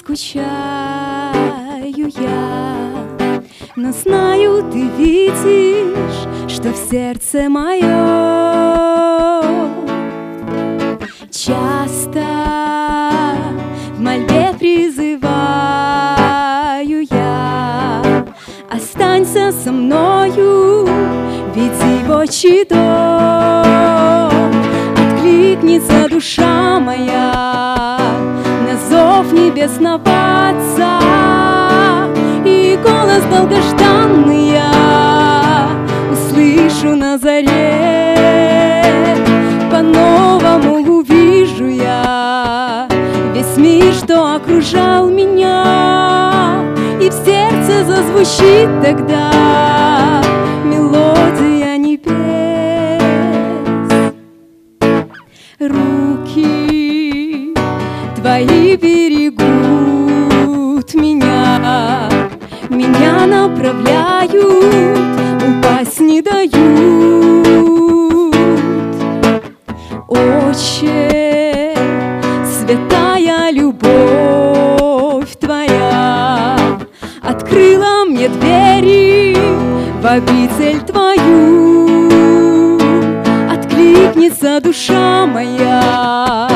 скучаю я, но знаю, ты видишь, что в сердце мое часто в мольбе призываю я, останься со мною, веди в отчий дом, откликнется душа моя Отца, и голос долгожданный я услышу на заре, по-новому увижу я весь мир, что окружал меня, и в сердце зазвучит тогда мелодия небес. Руки твои берегут направляют, упасть не дают. Отче, святая любовь твоя открыла мне двери в обитель твою. Откликнется душа моя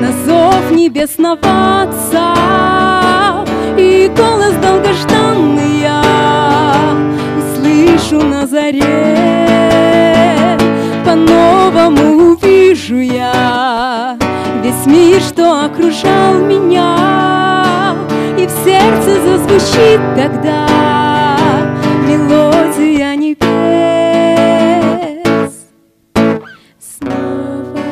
на зов небесного Отца, и голос долгожданный я заре. По-новому увижу я весь мир, что окружал меня, и в сердце зазвучит тогда мелодия небес. Снова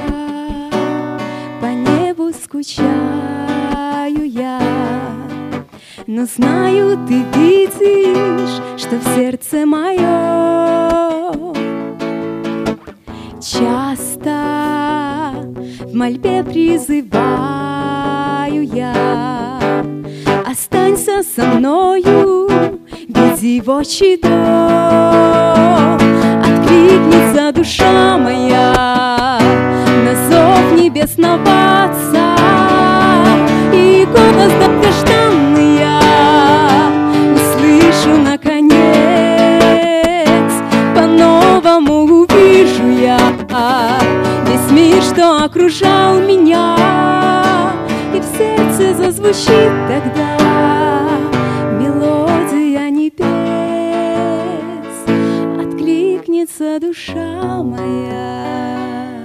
по небу скучаю я, но знаю, ты видишь, часто в мольбе призываю я. Останься со мною, веди в отчий дом. Откликнется душа моя на зов небесного Отца, и голос весь мир, что окружал меня, и в сердце зазвучит тогда мелодия небес. Откликнется душа моя.